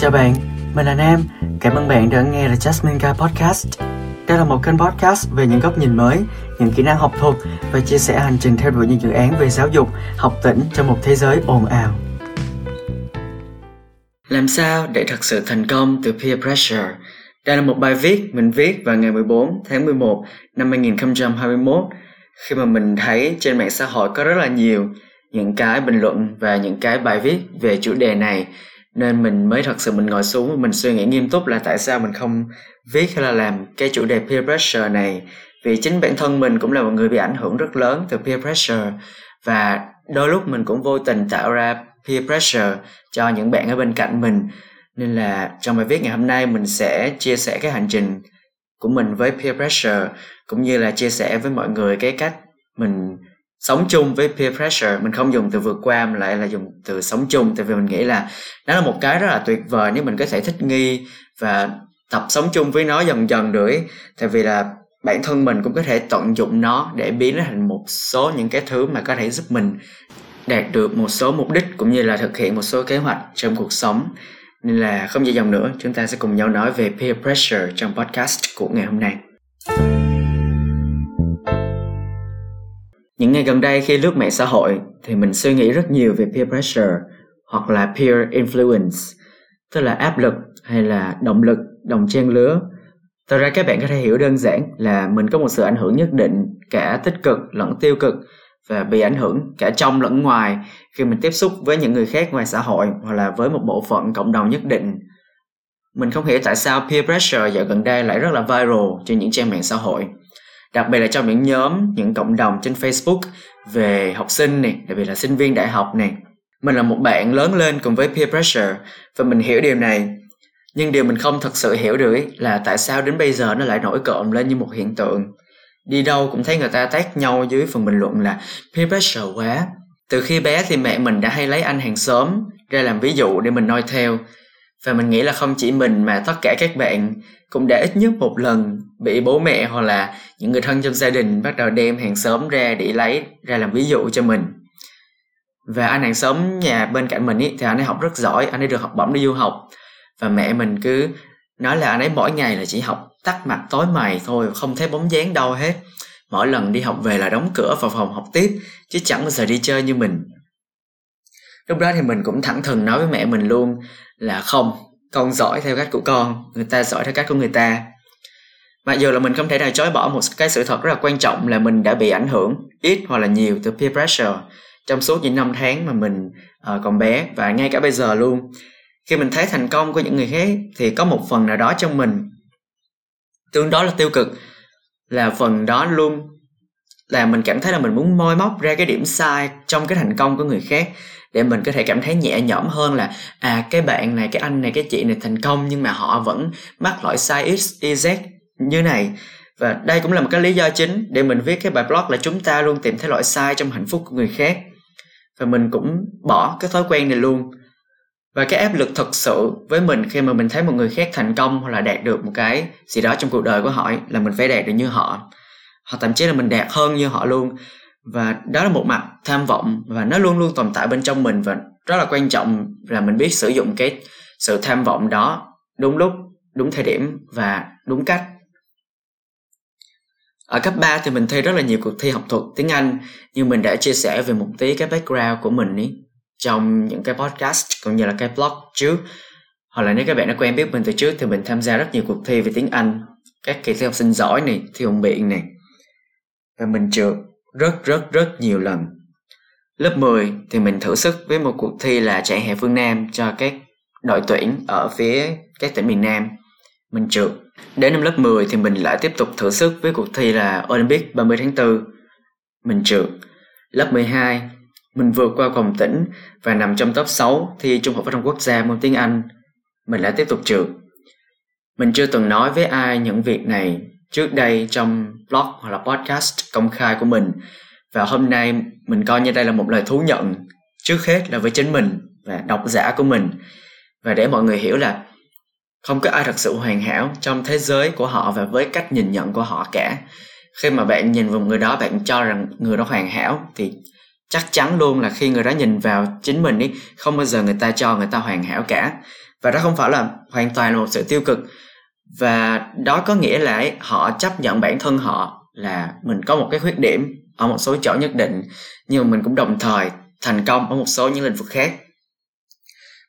Chào bạn, mình là Nam. Cảm ơn bạn đã nghe The Jasmine Guy Podcast. Đây là một kênh podcast về những góc nhìn mới, những kỹ năng học thuật và chia sẻ hành trình theo đuổi những dự án về giáo dục, học tỉnh trong một thế giới ồn ào. Làm sao để thật sự thành công từ peer pressure? Đây là một bài viết mình viết vào ngày 14 tháng 11 năm 2021 khi mà mình thấy trên mạng xã hội có rất là nhiều những cái bình luận và những cái bài viết về chủ đề này nên mình mới thật sự mình ngồi xuống và mình suy nghĩ nghiêm túc là tại sao mình không viết hay là làm cái chủ đề peer pressure này. Vì chính bản thân mình cũng là một người bị ảnh hưởng rất lớn từ peer pressure và đôi lúc mình cũng vô tình tạo ra peer pressure cho những bạn ở bên cạnh mình. Nên là trong bài viết ngày hôm nay mình sẽ chia sẻ cái hành trình của mình với peer pressure, cũng như là chia sẻ với mọi người cái cách mình sống chung với peer pressure, mình không dùng từ vượt qua mà lại là dùng từ sống chung. Tại vì mình nghĩ là nó là một cái rất là tuyệt vời nếu mình có thể thích nghi và tập sống chung với nó dần dần được ấy. tại vì là bản thân mình cũng có thể tận dụng nó để biến nó thành một số những cái thứ mà có thể giúp mình đạt được một số mục đích cũng như là thực hiện một số kế hoạch trong cuộc sống. Nên là không dài dòng nữa, chúng ta sẽ cùng nhau nói về peer pressure trong podcast của ngày hôm nay những ngày gần đây khi lướt mạng xã hội thì mình suy nghĩ rất nhiều về peer pressure hoặc là peer influence, tức là áp lực hay là động lực, đồng trang lứa. Thật ra các bạn có thể hiểu đơn giản là mình có một sự ảnh hưởng nhất định, cả tích cực lẫn tiêu cực, và bị ảnh hưởng cả trong lẫn ngoài khi mình tiếp xúc với những người khác ngoài xã hội hoặc là với một bộ phận cộng đồng nhất định. Mình không hiểu tại sao peer pressure dạo gần đây lại rất là viral trên những trang mạng xã hội đặc biệt là trong những nhóm, những cộng đồng trên facebook về học sinh này, đặc biệt là sinh viên đại học này. Mình là một bạn lớn lên cùng với peer pressure và mình hiểu điều này. Nhưng điều mình không thật sự hiểu được là tại sao đến bây giờ nó lại nổi cộm lên như một hiện tượng. Đi đâu cũng thấy người ta tát nhau dưới phần bình luận là peer pressure quá. Từ khi bé thì mẹ mình đã hay lấy anh hàng xóm ra làm ví dụ để mình noi theo. Và mình nghĩ là không chỉ mình mà tất cả các bạn cũng đã ít nhất một lần bị bố mẹ hoặc là những người thân trong gia đình bắt đầu đem hàng xóm ra để lấy ra làm ví dụ cho mình. Và anh hàng xóm nhà bên cạnh mình ý, thì anh ấy học rất giỏi anh ấy được học bổng đi du học. Và mẹ mình cứ nói là anh ấy mỗi ngày là chỉ học tắt mặt tối mày thôi không thấy bóng dáng đâu hết. Mỗi lần đi học về là đóng cửa vào phòng học tiếp chứ chẳng bao giờ đi chơi như mình. Lúc đó thì mình cũng thẳng thừng nói với mẹ mình luôn là không con giỏi theo cách của con người ta giỏi theo cách của người ta. Mặc dù là mình không thể nào chối bỏ một cái sự thật rất là quan trọng là mình đã bị ảnh hưởng ít hoặc là nhiều từ peer pressure trong suốt những năm tháng mà mình uh, còn bé và ngay cả bây giờ luôn. Khi mình thấy thành công của những người khác thì có một phần nào đó trong mình tương đối là tiêu cực là phần đó luôn là mình cảm thấy là mình muốn moi móc ra cái điểm sai trong cái thành công của người khác để mình có thể cảm thấy nhẹ nhõm hơn là à cái bạn này, cái anh này, cái chị này thành công nhưng mà họ vẫn mắc lỗi sai x, y, z như này. Và đây cũng là một cái lý do chính để mình viết cái bài blog là chúng ta luôn tìm thấy lỗi sai trong hạnh phúc của người khác. Và mình cũng bỏ cái thói quen này luôn. Và cái áp lực thật sự với mình khi mà mình thấy một người khác thành công hoặc là đạt được một cái gì đó trong cuộc đời của họ là mình phải đạt được như họ. Hoặc thậm chí là mình đạt hơn như họ luôn và đó là một mặt tham vọng và nó luôn luôn tồn tại bên trong mình và rất là quan trọng là mình biết sử dụng cái sự tham vọng đó đúng lúc, đúng thời điểm và đúng cách. Ở cấp 3 thì mình thi rất là nhiều cuộc thi học thuật tiếng Anh, nhưng mình đã chia sẻ về một tí cái background của mình ý, trong những cái podcast cũng như là cái blog trước. Hoặc là nếu các bạn đã quen biết mình từ trước thì mình tham gia rất nhiều cuộc thi về tiếng Anh, các kỳ thi học sinh giỏi này, thi hùng biện này. Và mình trượt rất rất rất nhiều lần. Lớp 10 thì mình thử sức với một cuộc thi là chạy hè phương Nam cho các đội tuyển ở phía các tỉnh miền Nam. Mình trượt. Đến năm lớp 10 thì mình lại tiếp tục thử sức với cuộc thi là Olympic 30 tháng 4 mình trượt. Lớp 12 mình vượt qua vòng tỉnh và nằm trong top 6 thi Trung học phổ thông quốc gia môn tiếng Anh. Mình lại tiếp tục trượt. Mình chưa từng nói với ai những việc này trước đây trong blog hoặc là podcast công khai của mình, và hôm nay mình coi như đây là một lời thú nhận trước hết là với chính mình và độc giả của mình. Và để mọi người hiểu là không có ai thật sự hoàn hảo trong thế giới của họ và với cách nhìn nhận của họ cả. Khi mà bạn nhìn vào người đó, bạn cho rằng người đó hoàn hảo, thì chắc chắn luôn là khi người đó nhìn vào chính mình ý, không bao giờ người ta cho người ta hoàn hảo cả. Và đó không phải là hoàn toàn là một sự tiêu cực và đó có nghĩa là họ chấp nhận bản thân họ là mình có một cái khuyết điểm ở một số chỗ nhất định, nhưng mà mình cũng đồng thời thành công ở một số những lĩnh vực khác.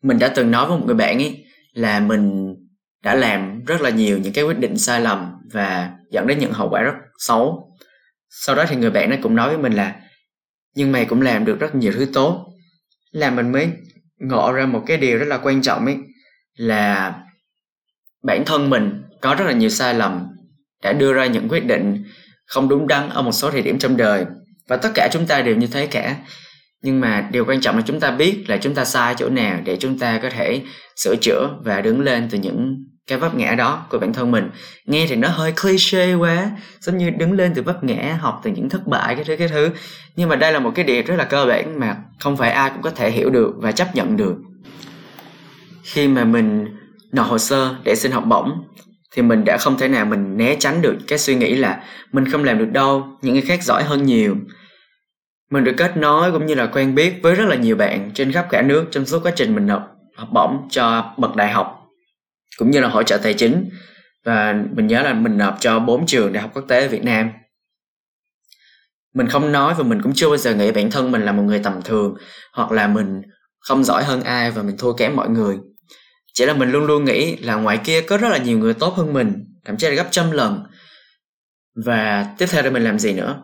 Mình đã từng nói với một người bạn ấy là mình đã làm rất là nhiều những cái quyết định sai lầm và dẫn đến những hậu quả rất xấu. Sau đó thì người bạn ấy cũng nói với mình là, nhưng mày cũng làm được rất nhiều thứ tốt. Là mình mới ngộ ra một cái điều rất là quan trọng ấy, là bản thân mình có rất là nhiều sai lầm đã đưa ra những quyết định không đúng đắn ở một số thời điểm trong đời. Và tất cả chúng ta đều như thế cả. Nhưng mà điều quan trọng là chúng ta biết là chúng ta sai chỗ nào để chúng ta có thể sửa chữa và đứng lên từ những cái vấp ngã đó của bản thân mình. Nghe thì nó hơi cliché quá, giống như đứng lên từ vấp ngã, học từ những thất bại, cái thứ cái thứ. Nhưng mà đây là một cái điều rất là cơ bản mà không phải ai cũng có thể hiểu được và chấp nhận được. Khi mà mình nộp hồ sơ để xin học bổng. Thì mình đã không thể nào mình né tránh được cái suy nghĩ là mình không làm được đâu, những người khác giỏi hơn nhiều. Mình được kết nối cũng như là quen biết với rất là nhiều bạn trên khắp cả nước trong suốt quá trình mình nộp học bổng cho bậc đại học, cũng như là hỗ trợ tài chính. Và mình nhớ là mình nộp cho bốn trường đại học quốc tế ở Việt Nam. Mình không nói và mình cũng chưa bao giờ nghĩ bản thân mình là một người tầm thường hoặc là mình không giỏi hơn ai và mình thua kém mọi người chỉ là mình luôn luôn nghĩ là ngoài kia có rất là nhiều người tốt hơn mình thậm chí là gấp trăm lần. Và tiếp theo thì mình làm gì nữa?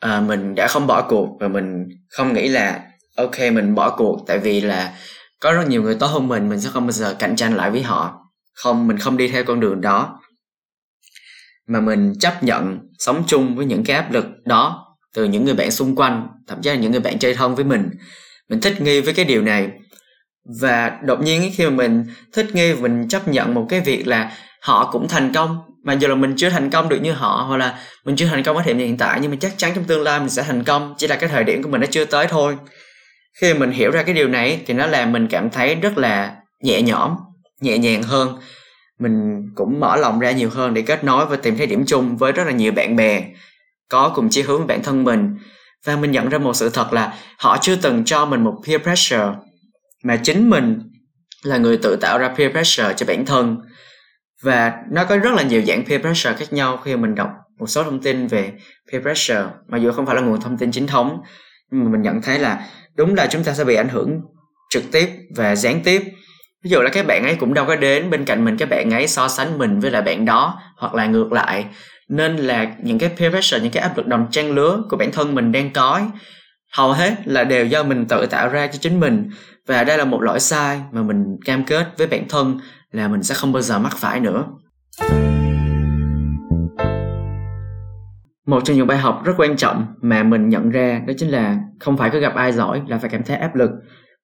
À, mình đã không bỏ cuộc và mình không nghĩ là ok mình bỏ cuộc tại vì là có rất nhiều người tốt hơn mình mình sẽ không bao giờ cạnh tranh lại với họ. Không mình không đi theo con đường đó. Mà mình chấp nhận sống chung với những cái áp lực đó từ những người bạn xung quanh thậm chí là những người bạn chơi thân với mình. Mình thích nghi với cái điều này và đột nhiên khi mà mình thích nghi mình chấp nhận một cái việc là họ cũng thành công, mà dù là mình chưa thành công được như họ hoặc là mình chưa thành công ở thời điểm hiện tại, nhưng mà chắc chắn trong tương lai mình sẽ thành công, chỉ là cái thời điểm của mình nó chưa tới thôi. Khi mình hiểu ra cái điều này thì nó làm mình cảm thấy rất là nhẹ nhõm, nhẹ nhàng hơn. Mình cũng mở lòng ra nhiều hơn để kết nối và tìm thấy điểm chung với rất là nhiều bạn bè, có cùng chí hướng với bản thân mình. Và mình nhận ra một sự thật là họ chưa từng cho mình một peer pressure mà chính mình là người tự tạo ra peer pressure cho bản thân. Và nó có rất là nhiều dạng peer pressure khác nhau khi mình đọc một số thông tin về peer pressure mà dù không phải là nguồn thông tin chính thống, nhưng mà mình nhận thấy là đúng là chúng ta sẽ bị ảnh hưởng trực tiếp và gián tiếp. Ví dụ là các bạn ấy cũng đâu có đến bên cạnh mình, các bạn ấy so sánh mình với lại bạn đó hoặc là ngược lại. Nên là những cái peer pressure, những cái áp lực đồng trang lứa của bản thân mình đang có hầu hết là đều do mình tự tạo ra cho chính mình. Và đây là một lỗi sai mà mình cam kết với bản thân là mình sẽ không bao giờ mắc phải nữa. Một trong những bài học rất quan trọng mà mình nhận ra đó chính là không phải cứ gặp ai giỏi là phải cảm thấy áp lực.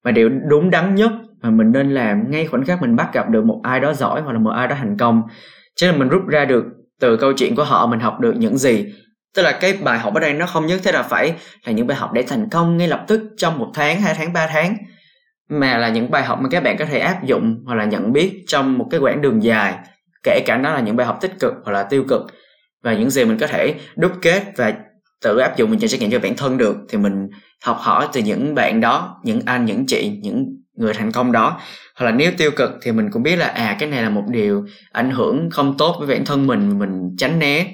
Mà điều đúng đắn nhất mà mình nên làm ngay khoảnh khắc mình bắt gặp được một ai đó giỏi hoặc là một ai đó thành công, chính là mình rút ra được từ câu chuyện của họ mình học được những gì tức là cái bài học ở đây nó không nhất thiết là phải là những bài học để thành công ngay lập tức trong một tháng, hai tháng, ba tháng, mà là những bài học mà các bạn có thể áp dụng hoặc là nhận biết trong một cái quãng đường dài, kể cả nó là những bài học tích cực hoặc là tiêu cực. Và những gì mình có thể đúc kết và tự áp dụng mình cho trách nhiệm cho bản thân được, thì mình học hỏi từ những bạn đó, những anh, những chị, những người thành công đó. Hoặc là nếu tiêu cực thì mình cũng biết là à cái này là một điều ảnh hưởng không tốt với bản thân mình mình tránh né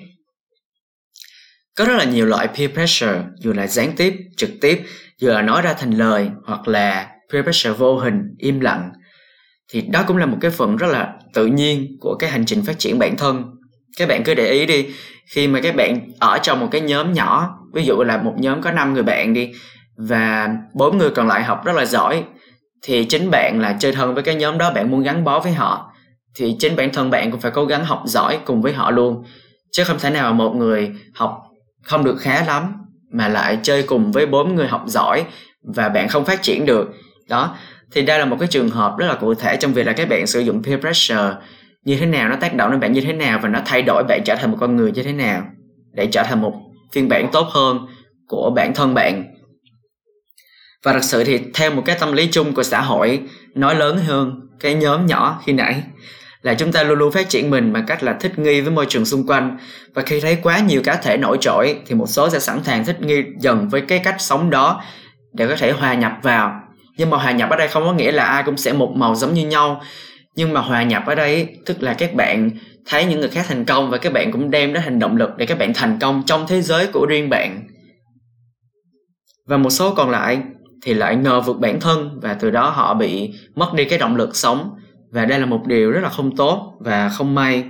có rất là nhiều loại peer pressure, dù là gián tiếp, trực tiếp, dù là nói ra thành lời, hoặc là peer pressure vô hình, im lặng. Thì đó cũng là một cái phần rất là tự nhiên của cái hành trình phát triển bản thân. Các bạn cứ để ý đi, khi mà các bạn ở trong một cái nhóm nhỏ, ví dụ là một nhóm có 5 người bạn đi, và bốn người còn lại học rất là giỏi, thì chính bạn là chơi thân với cái nhóm đó, bạn muốn gắn bó với họ, thì chính bản thân bạn cũng phải cố gắng học giỏi cùng với họ luôn. Chứ không thể nào một người học không được khá lắm, mà lại chơi cùng với bốn người học giỏi và bạn không phát triển được. Đó, thì đây là một cái trường hợp rất là cụ thể trong việc là các bạn sử dụng peer pressure. Như thế nào nó tác động đến bạn như thế nào và nó thay đổi bạn trở thành một con người như thế nào để trở thành một phiên bản tốt hơn của bản thân bạn. Và thật sự thì theo một cái tâm lý chung của xã hội, nói lớn hơn cái nhóm nhỏ khi nãy là chúng ta luôn luôn phát triển mình bằng cách là thích nghi với môi trường xung quanh. Và khi thấy quá nhiều cá thể nổi trội, thì một số sẽ sẵn sàng thích nghi dần với cái cách sống đó để có thể hòa nhập vào. Nhưng mà hòa nhập ở đây không có nghĩa là ai cũng sẽ một màu giống như nhau. Nhưng mà hòa nhập ở đây, tức là các bạn thấy những người khác thành công và các bạn cũng đem đó thành động lực để các bạn thành công trong thế giới của riêng bạn. Và một số còn lại thì lại ngờ vượt bản thân và từ đó họ bị mất đi cái động lực sống và đây là một điều rất là không tốt và không may.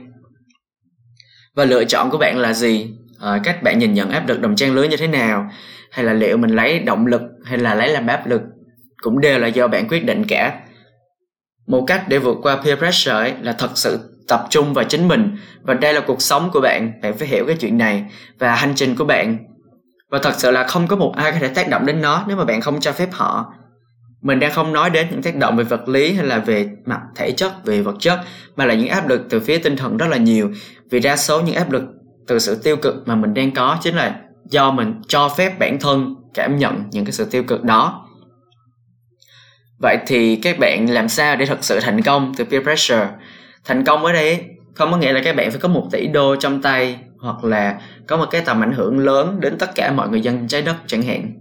Và lựa chọn của bạn là gì? À, cách bạn nhìn nhận áp lực đồng trang lứa như thế nào? Hay là liệu mình lấy động lực hay là lấy làm áp lực? Cũng đều là do bạn quyết định cả. Một cách để vượt qua peer pressure ấy là thật sự tập trung vào chính mình. Và đây là cuộc sống của bạn. Bạn phải hiểu cái chuyện này và hành trình của bạn. Và thật sự là không có một ai có thể tác động đến nó nếu mà bạn không cho phép họ mình đang không nói đến những tác động về vật lý hay là về mặt thể chất, về vật chất, mà là những áp lực từ phía tinh thần rất là nhiều. Vì đa số những áp lực từ sự tiêu cực mà mình đang có chính là do mình cho phép bản thân cảm nhận những cái sự tiêu cực đó. Vậy thì các bạn làm sao để thật sự thành công từ peer pressure? Thành công ở đây không có nghĩa là các bạn phải có một tỷ đô trong tay hoặc là có một cái tầm ảnh hưởng lớn đến tất cả mọi người dân trái đất chẳng hạn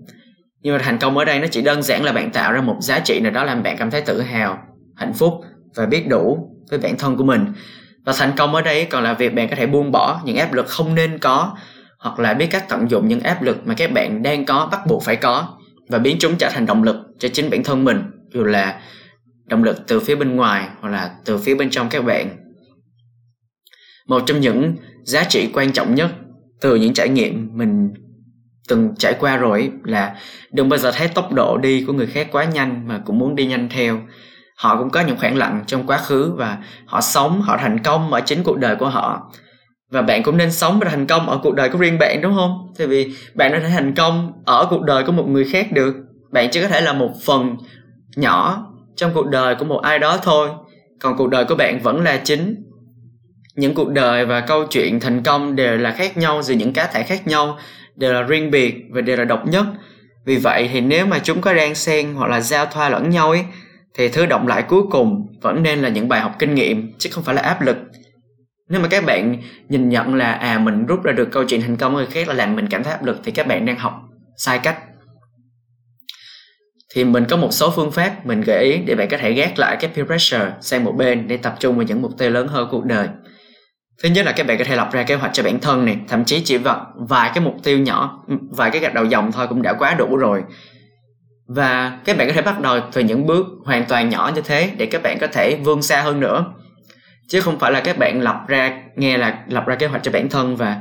nhưng mà thành công ở đây nó chỉ đơn giản là bạn tạo ra một giá trị nào đó làm bạn cảm thấy tự hào, hạnh phúc và biết đủ với bản thân của mình. Và thành công ở đây còn là việc bạn có thể buông bỏ những áp lực không nên có, hoặc là biết cách tận dụng những áp lực mà các bạn đang có, bắt buộc phải có, và biến chúng trở thành động lực cho chính bản thân mình, dù là động lực từ phía bên ngoài hoặc là từ phía bên trong các bạn. Một trong những giá trị quan trọng nhất từ những trải nghiệm mình từng trải qua rồi là đừng bao giờ thấy tốc độ đi của người khác quá nhanh mà cũng muốn đi nhanh theo. Họ cũng có những khoảng lặng trong quá khứ và họ sống, họ thành công ở chính cuộc đời của họ. Và bạn cũng nên sống và thành công ở cuộc đời của riêng bạn, đúng không? Tại vì bạn đã thể thành công ở cuộc đời của một người khác được. Bạn chỉ có thể là một phần nhỏ trong cuộc đời của một ai đó thôi. Còn cuộc đời của bạn vẫn là chính. Những cuộc đời và câu chuyện thành công đều là khác nhau giữa những cá thể khác nhau đều là riêng biệt và đều là độc nhất. Vì vậy thì nếu mà chúng có đang xen hoặc là giao thoa lẫn nhau ấy, thì thứ động lại cuối cùng vẫn nên là những bài học kinh nghiệm, chứ không phải là áp lực. Nếu mà các bạn nhìn nhận là à mình rút ra được câu chuyện thành công người khác là làm mình cảm thấy áp lực thì các bạn đang học sai cách. Thì mình có một số phương pháp mình gợi ý để bạn có thể gác lại cái peer pressure sang một bên để tập trung vào những mục tiêu lớn hơn cuộc đời thứ nhất là các bạn có thể lập ra kế hoạch cho bản thân này, thậm chí chỉ vật vài cái mục tiêu nhỏ ừ, vài cái gạch đầu dòng thôi cũng đã quá đủ rồi. Và các bạn có thể bắt đầu từ những bước hoàn toàn nhỏ như thế để các bạn có thể vươn xa hơn nữa. Chứ không phải là các bạn lập ra, nghe là lập ra kế hoạch cho bản thân và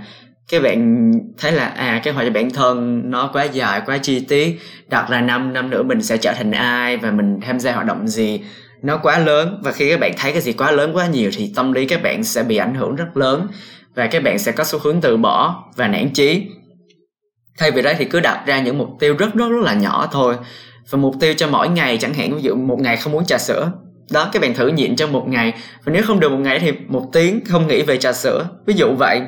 các bạn thấy là à kế hoạch cho bản thân nó quá dài, quá chi tiết, đặt ra năm năm nữa mình sẽ trở thành ai và mình tham gia hoạt động gì nó quá lớn và khi các bạn thấy cái gì quá lớn quá nhiều thì tâm lý các bạn sẽ bị ảnh hưởng rất lớn và các bạn sẽ có xu hướng từ bỏ và nản chí. Thay vì đấy thì cứ đặt ra những mục tiêu rất rất rất là nhỏ thôi và mục tiêu cho mỗi ngày, chẳng hạn ví dụ một ngày không uống trà sữa, đó, các bạn thử nhịn trong một ngày và nếu không được một ngày thì một tiếng không nghĩ về trà sữa, ví dụ vậy.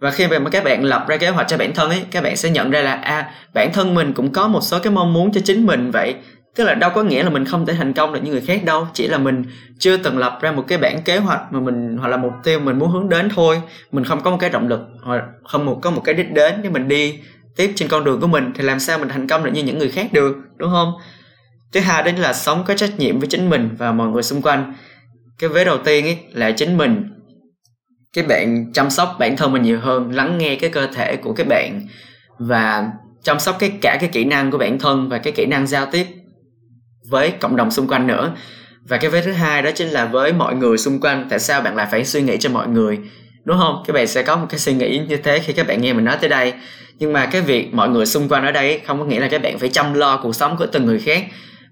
Và khi mà các bạn lập ra kế hoạch cho bản thân ấy, các bạn sẽ nhận ra là à bản thân mình cũng có một số cái mong muốn cho chính mình vậy tức là đâu có nghĩa là mình không thể thành công được như người khác đâu, chỉ là mình chưa từng lập ra một cái bản kế hoạch mà mình hoặc là mục tiêu mình muốn hướng đến thôi. Mình không có một cái động lực hoặc không một, có một cái đích đến để mình đi tiếp trên con đường của mình thì làm sao mình thành công được như những người khác được, đúng không? Thứ hai đến là sống có trách nhiệm với chính mình và mọi người xung quanh. Cái vế đầu tiên ấy là chính mình. Cái bạn chăm sóc bản thân mình nhiều hơn, lắng nghe cái cơ thể của cái bạn và chăm sóc cái cả cái kỹ năng của bản thân và cái kỹ năng giao tiếp với cộng đồng xung quanh nữa. Và cái vế thứ hai đó chính là với mọi người xung quanh, tại sao bạn lại phải suy nghĩ cho mọi người, đúng không? Các bạn sẽ có một cái suy nghĩ như thế khi các bạn nghe mình nói tới đây. Nhưng mà cái việc mọi người xung quanh ở đây không có nghĩa là các bạn phải chăm lo cuộc sống của từng người khác,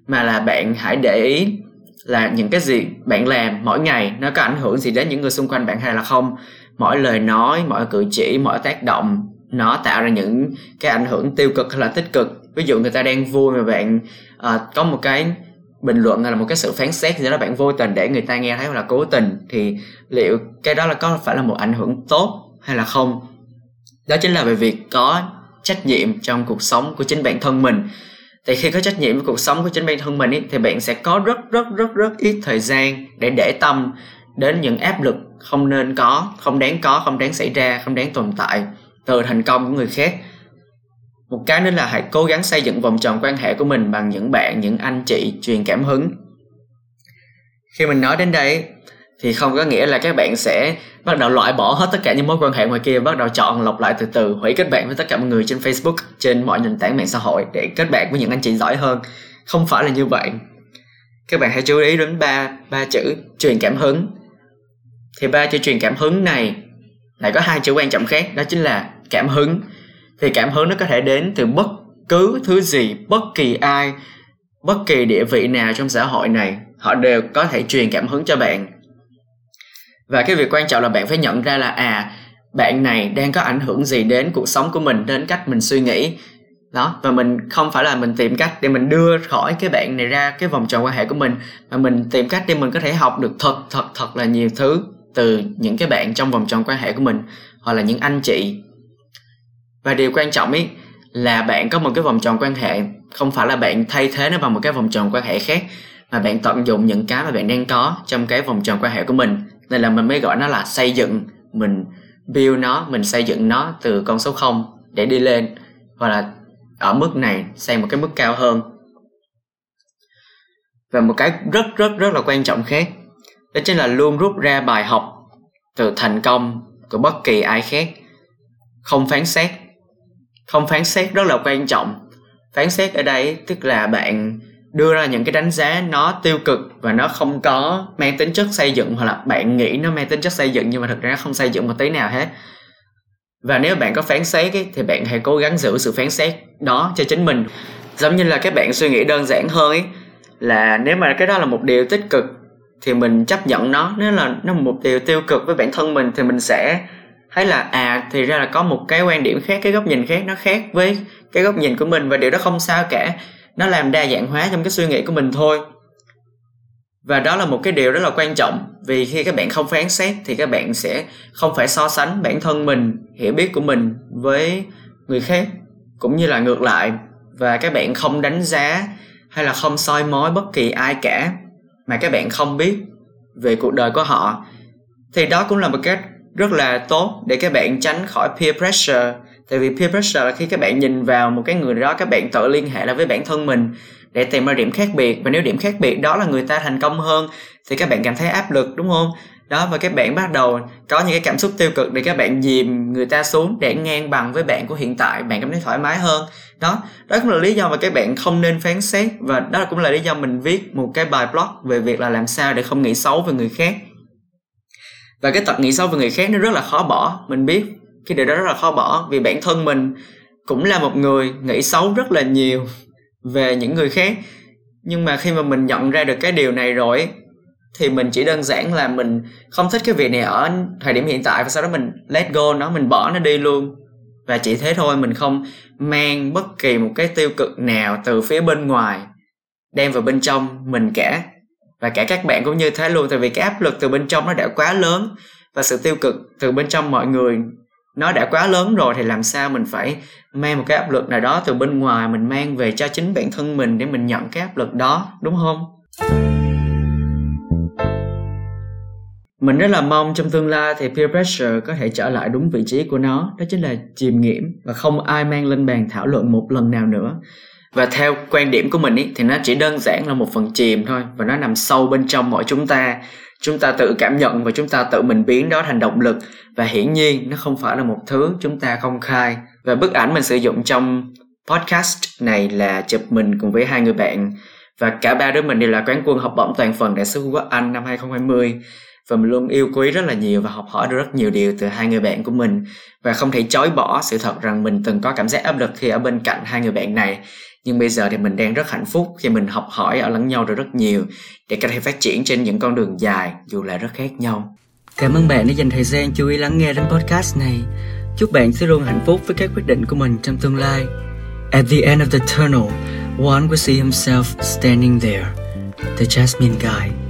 mà là bạn hãy để ý là những cái gì bạn làm mỗi ngày nó có ảnh hưởng gì đến những người xung quanh bạn hay là không. Mỗi lời nói, mỗi cử chỉ, mỗi tác động nó tạo ra những cái ảnh hưởng tiêu cực hay là tích cực ví dụ người ta đang vui mà bạn à, có một cái bình luận hay là một cái sự phán xét gì đó bạn vô tình để người ta nghe thấy hoặc là cố tình thì liệu cái đó là có phải là một ảnh hưởng tốt hay là không? Đó chính là về việc có trách nhiệm trong cuộc sống của chính bản thân mình. Thì khi có trách nhiệm với cuộc sống của chính bản thân mình ý, thì bạn sẽ có rất rất rất rất ít thời gian để để tâm đến những áp lực không nên có không đáng có không đáng xảy ra không đáng tồn tại từ thành công của người khác một cái nữa là hãy cố gắng xây dựng vòng tròn quan hệ của mình bằng những bạn, những anh chị truyền cảm hứng. Khi mình nói đến đây, thì không có nghĩa là các bạn sẽ bắt đầu loại bỏ hết tất cả những mối quan hệ ngoài kia, bắt đầu chọn lọc lại từ từ, hủy kết bạn với tất cả mọi người trên Facebook, trên mọi nền tảng mạng xã hội để kết bạn với những anh chị giỏi hơn. Không phải là như vậy. Các bạn hãy chú ý đến ba ba chữ truyền cảm hứng. Thì ba chữ truyền cảm hứng này, lại có hai chữ quan trọng khác, đó chính là cảm hứng thì cảm hứng nó có thể đến từ bất cứ thứ gì, bất kỳ ai, bất kỳ địa vị nào trong xã hội này, họ đều có thể truyền cảm hứng cho bạn. Và cái việc quan trọng là bạn phải nhận ra là à bạn này đang có ảnh hưởng gì đến cuộc sống của mình, đến cách mình suy nghĩ. Đó, và mình không phải là mình tìm cách để mình đưa khỏi cái bạn này ra cái vòng tròn quan hệ của mình, mà mình tìm cách để mình có thể học được thật thật thật là nhiều thứ từ những cái bạn trong vòng tròn quan hệ của mình, hoặc là những anh chị và điều quan trọng ý là bạn có một cái vòng tròn quan hệ, không phải là bạn thay thế nó bằng một cái vòng tròn quan hệ khác, mà bạn tận dụng những cái mà bạn đang có trong cái vòng tròn quan hệ của mình. Nên là mình mới gọi nó là xây dựng, mình build nó, mình xây dựng nó từ con số 0 để đi lên, hoặc là ở mức này sang một cái mức cao hơn. Và một cái rất rất rất là quan trọng khác, đó chính là luôn rút ra bài học từ thành công của bất kỳ ai khác. Không phán xét không phán xét rất là quan trọng. Phán xét ở đây tức là bạn đưa ra những cái đánh giá nó tiêu cực và nó không có mang tính chất xây dựng hoặc là bạn nghĩ nó mang tính chất xây dựng nhưng mà thực ra nó không xây dựng một tí nào hết. Và nếu bạn có phán xét ấy, thì bạn hãy cố gắng giữ sự phán xét đó cho chính mình. Giống như là các bạn suy nghĩ đơn giản hơn ấy là nếu mà cái đó là một điều tích cực thì mình chấp nhận nó. Nếu là nó một điều tiêu cực với bản thân mình thì mình sẽ thấy là à thì ra là có một cái quan điểm khác, cái góc nhìn khác, nó khác với cái góc nhìn của mình và điều đó không sao cả. Nó làm đa dạng hóa trong cái suy nghĩ của mình thôi. Và đó là một cái điều rất là quan trọng, vì khi các bạn không phán xét thì các bạn sẽ không phải so sánh bản thân mình, hiểu biết của mình với người khác, cũng như là ngược lại. Và các bạn không đánh giá hay là không soi mói bất kỳ ai cả mà các bạn không biết về cuộc đời của họ. Thì đó cũng là một cách rất là tốt để các bạn tránh khỏi peer pressure. Tại vì peer pressure là khi các bạn nhìn vào một cái người đó, các bạn tự liên hệ lại với bản thân mình để tìm ra điểm khác biệt. Và nếu điểm khác biệt đó là người ta thành công hơn, thì các bạn cảm thấy áp lực, đúng không? Đó, và các bạn bắt đầu có những cái cảm xúc tiêu cực để các bạn dìm người ta xuống để ngang bằng với bạn của hiện tại. Bạn cảm thấy thoải mái hơn. Đó đó cũng là lý do mà các bạn không nên phán xét. Và đó cũng là lý do mình viết một cái bài blog về việc là làm sao để không nghĩ xấu về người khác và cái tật nghĩ xấu về người khác nó rất là khó bỏ, mình biết. Cái điều đó rất là khó bỏ, vì bản thân mình cũng là một người nghĩ xấu rất là nhiều về những người khác. Nhưng mà khi mà mình nhận ra được cái điều này rồi, thì mình chỉ đơn giản là mình không thích cái việc này ở thời điểm hiện tại và sau đó mình let go nó, mình bỏ nó đi luôn. Và chỉ thế thôi, mình không mang bất kỳ một cái tiêu cực nào từ phía bên ngoài, đem vào bên trong mình cả và cả các bạn cũng như thế luôn, tại vì cái áp lực từ bên trong nó đã quá lớn. Và sự tiêu cực từ bên trong mọi người, nó đã quá lớn rồi thì làm sao mình phải mang một cái áp lực nào đó từ bên ngoài, mình mang về cho chính bản thân mình để mình nhận cái áp lực đó, đúng không? Mình rất là mong trong tương lai thì peer pressure có thể trở lại đúng vị trí của nó, đó chính là chiêm nghiệm và không ai mang lên bàn thảo luận một lần nào nữa và theo quan điểm của mình ý, thì nó chỉ đơn giản là một phần chìm thôi và nó nằm sâu bên trong mỗi chúng ta. Chúng ta tự cảm nhận và chúng ta tự mình biến đó thành động lực. Và hiển nhiên nó không phải là một thứ chúng ta công khai. Và bức ảnh mình sử dụng trong podcast này là chụp mình cùng với hai người bạn. Và cả ba đứa mình đều là quán quân học bổng toàn phần đại sứ quốc Anh năm 2020 và mình luôn yêu quý rất là nhiều và học hỏi được rất nhiều điều từ hai người bạn của mình. Và không thể chối bỏ sự thật rằng mình từng có cảm giác áp lực khi ở bên cạnh hai người bạn này nhưng bây giờ thì mình đang rất hạnh phúc khi mình học hỏi ở lẫn nhau được rất nhiều, để có thể phát triển trên những con đường dài, dù là rất khác nhau. Cảm ơn bạn đã dành thời gian chú ý lắng nghe đến podcast này. Chúc bạn sẽ luôn hạnh phúc với các quyết định của mình trong tương lai. At the end of the tunnel, one will see himself standing there, the jasmine guy